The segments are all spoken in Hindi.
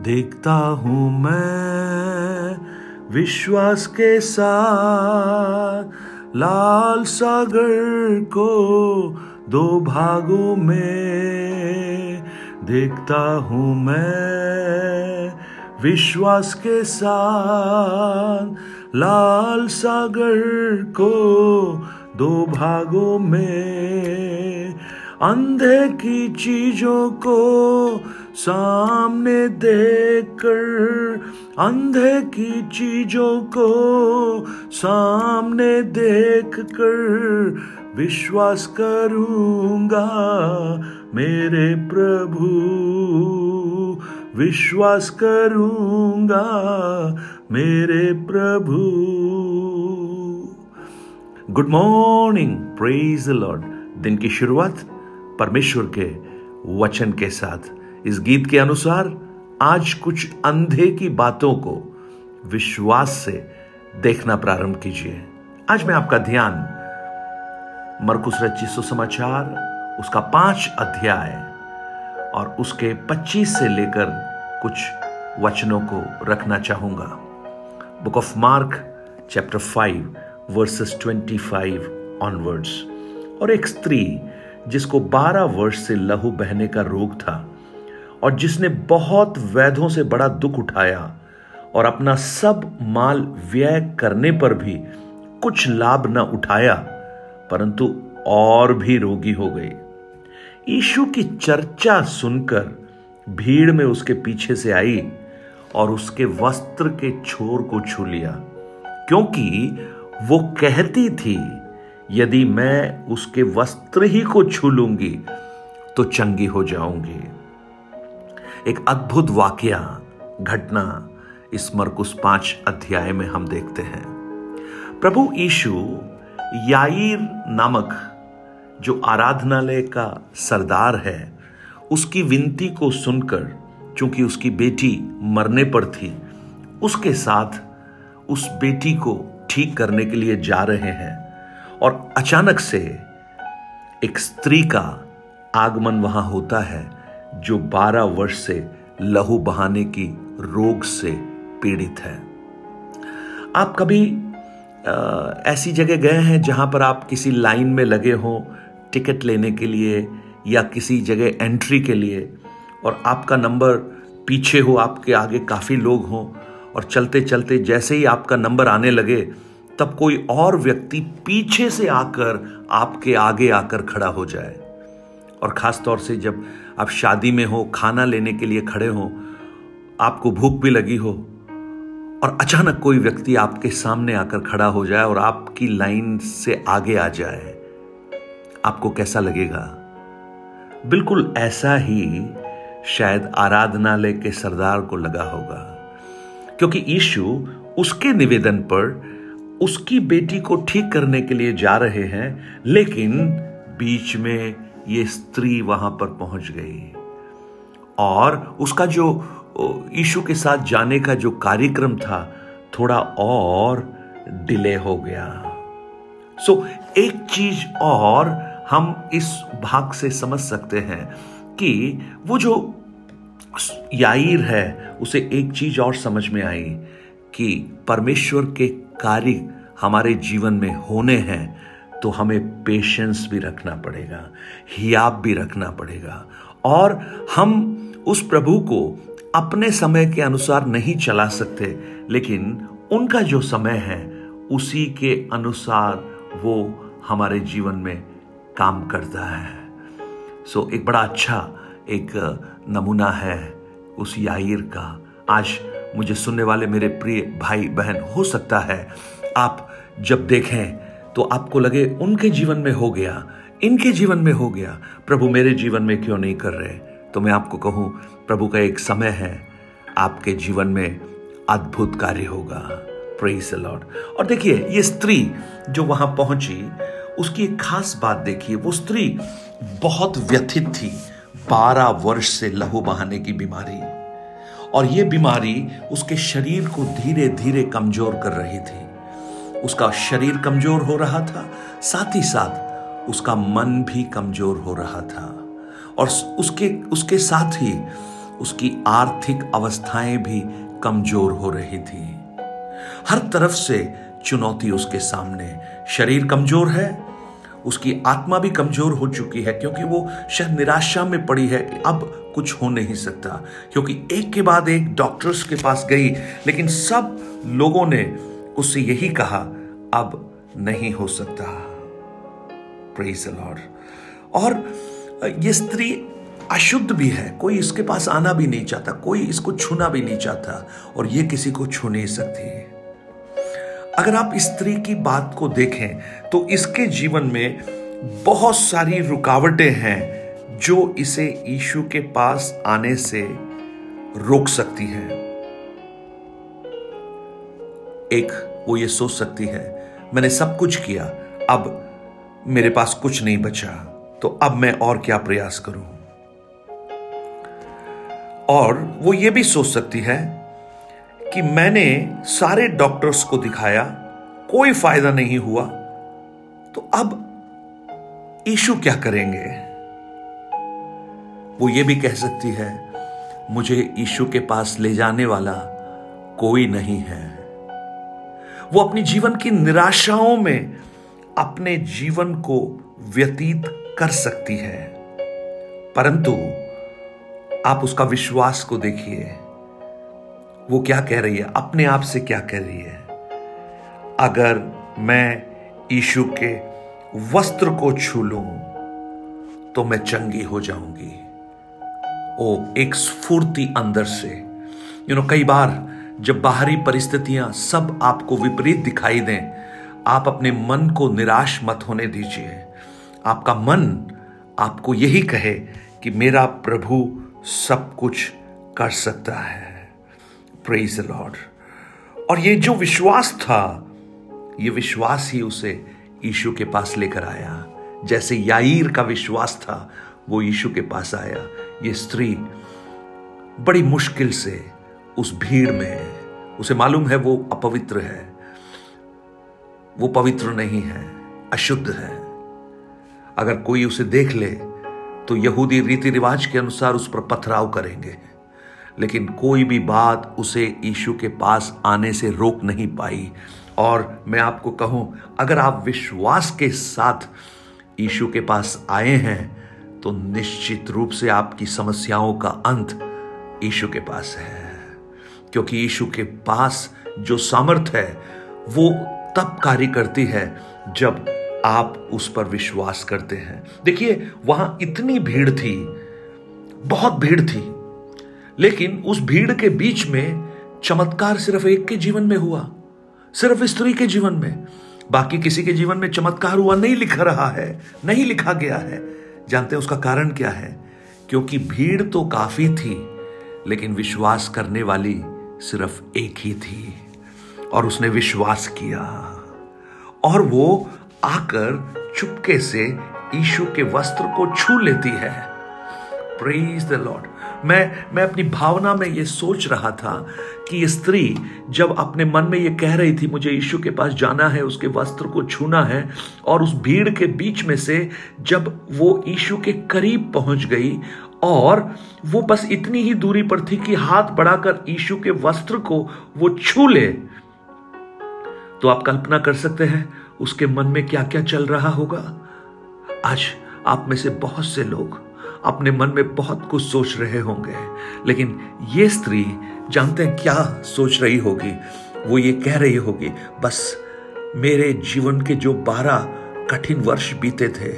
देखता हूँ मैं विश्वास के साथ। लाल सागर को दो भागों में देखता हूँ मैं विश्वास के साथ। लाल सागर को दो भागों में अंधे की चीज़ों को सामने देखकर, अंधे की चीज़ों को सामने देखकर विश्वास करूँगा मेरे प्रभु, विश्वास करूँगा मेरे प्रभु। गुड मॉर्निंग प्रेज लॉर्ड दिन की शुरुआत परमेश्वर के वचन के साथ। इस गीत के अनुसार आज कुछ अंधे की बातों को विश्वास से देखना प्रारंभ कीजिए। आज मैं आपका ध्यान, मरकुस रची सुसमाचार, उसका पाँच अध्याय और उसके 25 से लेकर कुछ वचनों को रखना चाहूँगा। Book of Mark chapter five verses twenty five onwards और एक स्त्री जिसको बारह वर्ष से लहू बहने का रोग था और जिसने बहुत वैधों से बड़ा दुख उठाया और अपना सब माल व्यय करने पर भी कुछ लाभ न उठाया, परंतु और भी रोगी हो गए। यीशु की चर्चा सुनकर भीड़ में उसके पीछे से आई और उसके वस्त्र के छोर को छू लिया, क्योंकि वो कहती थी यदि मैं उसके वस्त्र ही को छू लूँगी तो चंगी हो जाऊँगी। एक अद्भुत वाक्य घटना इस मरकुस पाँच अध्याय में हम देखते हैं। प्रभु यीशु, याईर नामक जो आराधनालय का सरदार है, उसकी विनती को सुनकर, चूँकि उसकी बेटी मरने पर थी, उसके साथ उस बेटी को ठीक करने के लिए जा रहे हैं। और अचानक से एक स्त्री का आगमन वहाँ होता है जो 12 वर्ष से लहू बहाने की रोग से पीड़ित है। आप कभी आ, ऐसी जगह गए हैं जहाँ पर आप किसी लाइन में लगे हो टिकट लेने के लिए या किसी जगह एंट्री के लिए और आपका नंबर पीछे हो आपके आगे काफ़ी लोग हों और चलते चलते जैसे ही आपका नंबर आने लगे तब कोई और व्यक्ति पीछे से आकर आपके आगे आकर खड़ा हो जाए। और ख़ास तौर से जब आप शादी में हो, खाना लेने के लिए खड़े हो, आपको भूख भी लगी हो, और अचानक कोई व्यक्ति आपके सामने आकर खड़ा हो जाए और आपकी लाइन से आगे आ जाए, आपको कैसा लगेगा? बिल्कुल ऐसा ही शायद आराधनालय के सरदार को लगा होगा, क्योंकि यीशु उसके निवेदन पर उसकी बेटी को ठीक करने के लिए जा रहे हैं लेकिन बीच में ये स्त्री वहाँ पर पहुँच गई। और उसका जो यीशु के साथ जाने का जो कार्यक्रम था थोड़ा और डिले हो गया। सो so, एक चीज़ और हम इस भाग से समझ सकते हैं कि वो जो याईर है उसे एक चीज़ और समझ में आई कि परमेश्वर के कार्य हमारे जीवन में होने हैं तो हमें पेशेंस भी रखना पड़ेगा, हियाब भी रखना पड़ेगा। और हम उस प्रभु को अपने समय के अनुसार नहीं चला सकते, लेकिन उनका जो समय है, उसी के अनुसार वो हमारे जीवन में काम करता है। सो एक बड़ा अच्छा एक नमूना है उस याहिर का। आज मुझे सुनने वाले मेरे प्रिय भाई बहन, हो सकता है आप जब देखें तो आपको लगे उनके जीवन में हो गया, इनके जीवन में हो गया। प्रभु मेरे जीवन में क्यों नहीं कर रहे? तो मैं आपको कहूँ, प्रभु का एक समय है, आपके जीवन में अद्भुत कार्य होगा। प्रेज लॉर्ड और देखिए, ये स्त्री जो वहाँ पहुँची, उसकी एक खास बात देखिए, वो स्त्री बहुत व्यथित थी। बारह वर्ष से लहू बहाने की बीमारी। और ये बीमारी उसके शरीर को धीरे धीरे कमज़ोर कर रही थी। उसका शरीर कमज़ोर हो रहा था, साथ ही साथ उसका मन भी कमज़ोर हो रहा था। और उसके उसके साथ ही उसकी आर्थिक अवस्थाएँ भी कमज़ोर हो रही थी। हर तरफ़ से चुनौती उसके सामने। शरीर कमज़ोर है, उसकी आत्मा भी कमज़ोर हो चुकी है, क्योंकि वो शायद निराशा में पड़ी है अब कुछ हो नहीं सकता, क्योंकि एक के बाद एक डॉक्टर्स के पास गई, लेकिन सब लोगों ने उससे यही कहा, अब नहीं हो सकता। और ये स्त्री अशुद्ध भी है, कोई इसके पास आना भी नहीं चाहता, कोई इसको छूना भी नहीं चाहता, और ये किसी को छू नहीं सकती। अगर आप स्त्री की बात को देखें तो इसके जीवन में बहुत सारी रुकावटें हैं। जो इसे यीशु के पास आने से रोक सकती है। एक, वो ये सोच सकती है, मैंने सब कुछ किया, अब मेरे पास कुछ नहीं बचा तो अब मैं और क्या प्रयास करूँ? और वो ये भी सोच सकती है कि मैंने सारे डॉक्टर्स को दिखाया, कोई फ़ायदा नहीं हुआ तो अब ईशु क्या करेंगे? वो ये भी कह सकती है, मुझे ईशु के पास ले जाने वाला कोई नहीं है। वो अपनी जीवन की निराशाओं में अपने जीवन को व्यतीत कर सकती है। परंतु आप उसका विश्वास को देखिए। वो क्या कह रही है? अपने आप से क्या कह रही है? अगर मैं ईशु के वस्त्र को छू लू तो मैं चंगी हो जाऊँगी। ओ एक स्फूर्ति अंदर से। यू नो कई बार जब बाहरी परिस्थितियाँ सब आपको विपरीत दिखाई दें, आप अपने मन को निराश मत होने दीजिए। आपका मन आपको यही कहे कि मेरा प्रभु सब कुछ कर सकता है। प्रेज लॉर्ड और ये जो विश्वास था, ये विश्वास ही उसे यीशु के पास लेकर आया। जैसे याईर का विश्वास था, वो यीशु के पास आया। ये स्त्री बड़ी मुश्किल से उस भीड़ में उसे मालूम है वो अपवित्र है। वो पवित्र नहीं है, अशुद्ध है। अगर कोई उसे देख ले तो यहूदी रीति रिवाज के अनुसार उस पर पथराव करेंगे। लेकिन कोई भी बात उसे यीशु के पास आने से रोक नहीं पाई। और मैं आपको कहूँ, अगर आप विश्वास के साथ यीशु के पास आए हैं तो निश्चित रूप से आपकी समस्याओं का अंत यीशु के पास है। क्योंकि यीशु के पास जो सामर्थ है, वो तब कार्य करती है जब आप उस पर विश्वास करते हैं। देखिए, वहाँ इतनी भीड़ थी, बहुत भीड़ थी, लेकिन उस भीड़ के बीच में चमत्कार सिर्फ़ एक के जीवन में हुआ, सिर्फ़ स्त्री के जीवन में। बाकी किसी के जीवन में चमत्कार हुआ नहीं लिखा रहा है, नहीं लिखा गया है। जानते हैं उसका कारण क्या है? क्योंकि भीड़ तो काफ़ी थी, लेकिन विश्वास करने वाली सिर्फ़ एक ही थी, और उसने विश्वास किया। और वो आकर चुपके से ईशु के वस्त्र को छू लेती है। प्रेज द लॉर्ड मैं मैं अपनी भावना में ये सोच रहा था कि स्त्री जब अपने मन में ये कह रही थी, मुझे यीशु के पास जाना है, उसके वस्त्र को छूना है, और उस भीड़ के बीच में से जब वो यीशु के करीब पहुँच गई, और वो बस इतनी ही दूरी पर थी कि हाथ बढ़ाकर यीशु के वस्त्र को वो छू ले। तो आप कल्पना कर सकते हैं, उसके मन में क्या क्या चल रहा होगा? आज आप में से बहुत से लोग अपने मन में बहुत कुछ सोच रहे होंगे। लेकिन ये स्त्री जानते हैं क्या सोच रही होगी? वो ये कह रही होगी, बस मेरे जीवन के जो बारह कठिन वर्ष बीते थे,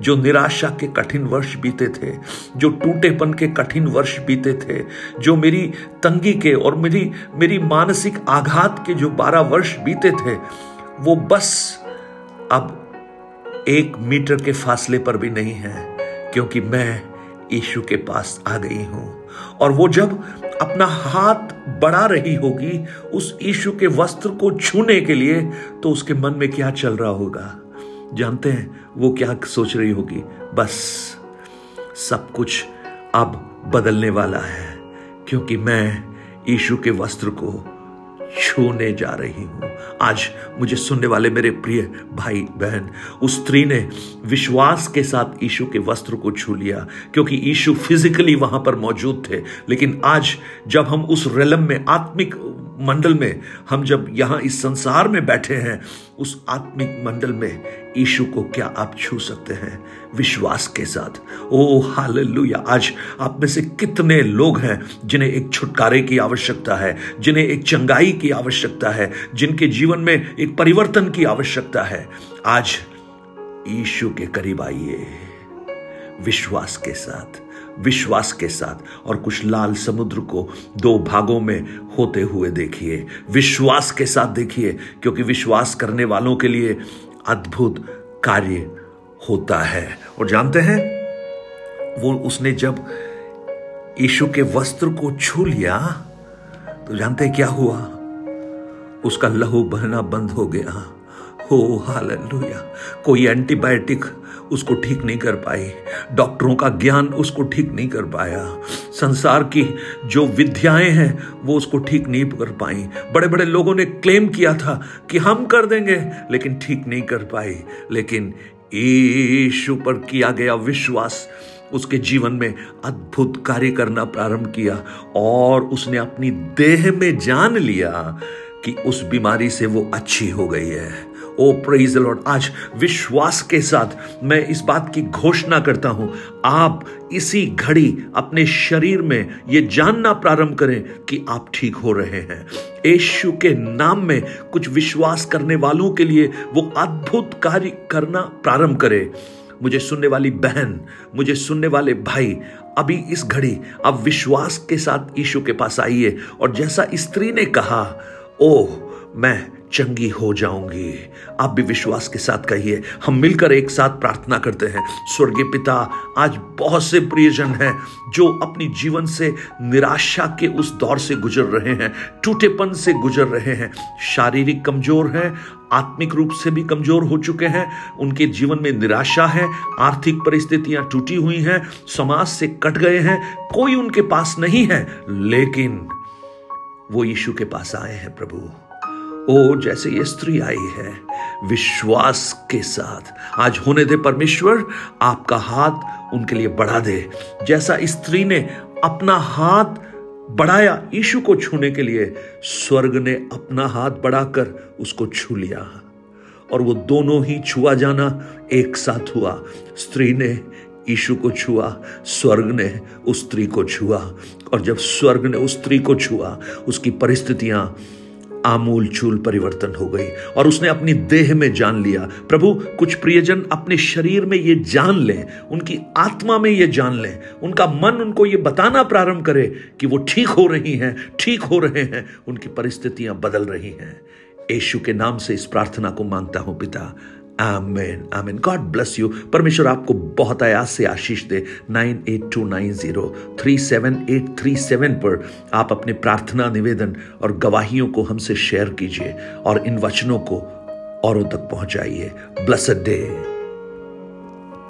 जो निराशा के कठिन वर्ष बीते थे, जो टूटेपन के कठिन वर्ष बीते थे, जो मेरी तंगी के और मेरी मेरी मानसिक आघात के जो बारह वर्ष बीते थे, वो बस अब एक मीटर के फासले पर भी नहीं है, क्योंकि मैं यीशु के पास आ गई हूँ। और वो जब अपना हाथ बढ़ा रही होगी, उस यीशु के वस्त्र को छूने के लिए तो उसके मन में क्या चल रहा होगा? जानते हैं, वो क्या सोच रही होगी? बस, सब कुछ अब बदलने वाला है, क्योंकि मैं यीशु के वस्त्र को छूने जा रही हूँ। आज मुझे सुनने वाले मेरे प्रिय भाई बहन, उस स्त्री ने विश्वास के साथ ईशु के वस्त्र को छू लिया, क्योंकि ईशु फिजिकली वहाँ पर मौजूद थे। लेकिन आज जब हम उस रेलम में आत्मिक मंडल में हम जब यहाँ इस संसार में बैठे हैं, उस आत्मिक मंडल में यीशु को क्या आप छू सकते हैं? विश्वास के साथ। ओ, हालेलुया। आज आप में से कितने लोग हैं जिन्हें एक छुटकारे की आवश्यकता है, जिन्हें एक चंगाई की आवश्यकता है, जिनके जीवन में एक परिवर्तन की आवश्यकता है। आज यीशु के करीब आइए, विश्वास के साथ। विश्वास के साथ और कुछ लाल समुद्र को दो भागों में होते हुए देखिए। विश्वास के साथ देखिए, क्योंकि विश्वास करने वालों के लिए अद्भुत कार्य होता है। और जानते हैं, वो उसने जब यीशु के वस्त्र को छू लिया तो जानते क्या हुआ? उसका लहू बहना बंद हो गया। हो, हालेलुया। कोई एंटीबायोटिक उसको ठीक नहीं कर पाई, डॉक्टरों का ज्ञान उसको ठीक नहीं कर पाया, संसार की जो विद्याएँ हैं, वो उसको ठीक नहीं कर पाई। बड़े बड़े लोगों ने क्लेम किया था कि हम कर देंगे, लेकिन ठीक नहीं कर पाई। लेकिन ईशु पर किया गया विश्वास, उसके जीवन में अद्भुत कार्य करना प्रारंभ किया, और उसने अपनी देह में जान लिया कि उस बीमारी से वो अच्छी हो गई है। ओ प्रेज लॉर्ड आज विश्वास के साथ मैं इस बात की घोषणा करता हूँ। आप इसी घड़ी अपने शरीर में ये जानना प्रारंभ करें कि आप ठीक हो रहे हैं। यशु के नाम में कुछ विश्वास करने वालों के लिए वो अद्भुत कार्य करना प्रारंभ करे। मुझे सुनने वाली बहन, मुझे सुनने वाले भाई, अभी इस घड़ी अब विश्वास के साथ यीशु के पास आइए। और जैसा स्त्री ने कहा, ओह, मैं चंगी हो जाऊँगी। आप भी विश्वास के साथ कहिए, हम मिलकर एक साथ प्रार्थना करते हैं। स्वर्गीय पिता, आज बहुत से प्रियजन हैं जो अपनी जीवन से निराशा के उस दौर से गुजर रहे हैं, टूटेपन से गुजर रहे हैं। शारीरिक कमज़ोर हैं, आत्मिक रूप से भी कमज़ोर हो चुके हैं, उनके जीवन में निराशा है, आर्थिक परिस्थितियाँ टूटी हुई हैं, समाज से कट गए हैं, कोई उनके पास नहीं है, लेकिन वो यीशु के पास आए हैं प्रभु। ओ, जैसे ये स्त्री आई है, विश्वास के साथ। आज होने दे परमेश्वर, आपका हाथ उनके लिए बढ़ा दे। जैसा स्त्री ने अपना हाथ बढ़ाया यीशु को छूने के लिए, स्वर्ग ने अपना हाथ बढ़ाकर उसको छू लिया। और वो दोनों ही छुआ जाना एक साथ हुआ। स्त्री ने यीशु को छुआ, स्वर्ग ने उस स्त्री को छुआ। और जब स्वर्ग ने उस स्त्री को छुआ, उसकी परिस्थितियाँ आमूल चूल परिवर्तन हो गई और उसने अपनी देह में जान लिया। प्रभु, कुछ प्रियजन अपने शरीर में ये जान लें, उनकी आत्मा में ये जान लें। उनका मन उनको ये बताना प्रारंभ करे कि वो ठीक हो रही हैं, ठीक हो रहे हैं। उनकी परिस्थितियाँ बदल रही हैं। यशु के नाम से इस प्रार्थना को माँगता हूँ पिता आमेन आमेन गॉड ब्लेस यू परमेश्वर आपको बहुत आयास से आशीष दे nine eight two nine zero three seven eight three seven पर आप अपने प्रार्थना, निवेदन और गवाहियों को हमसे शेयर कीजिए और इन वचनों को औरों तक पहुंचाइए. Blessed day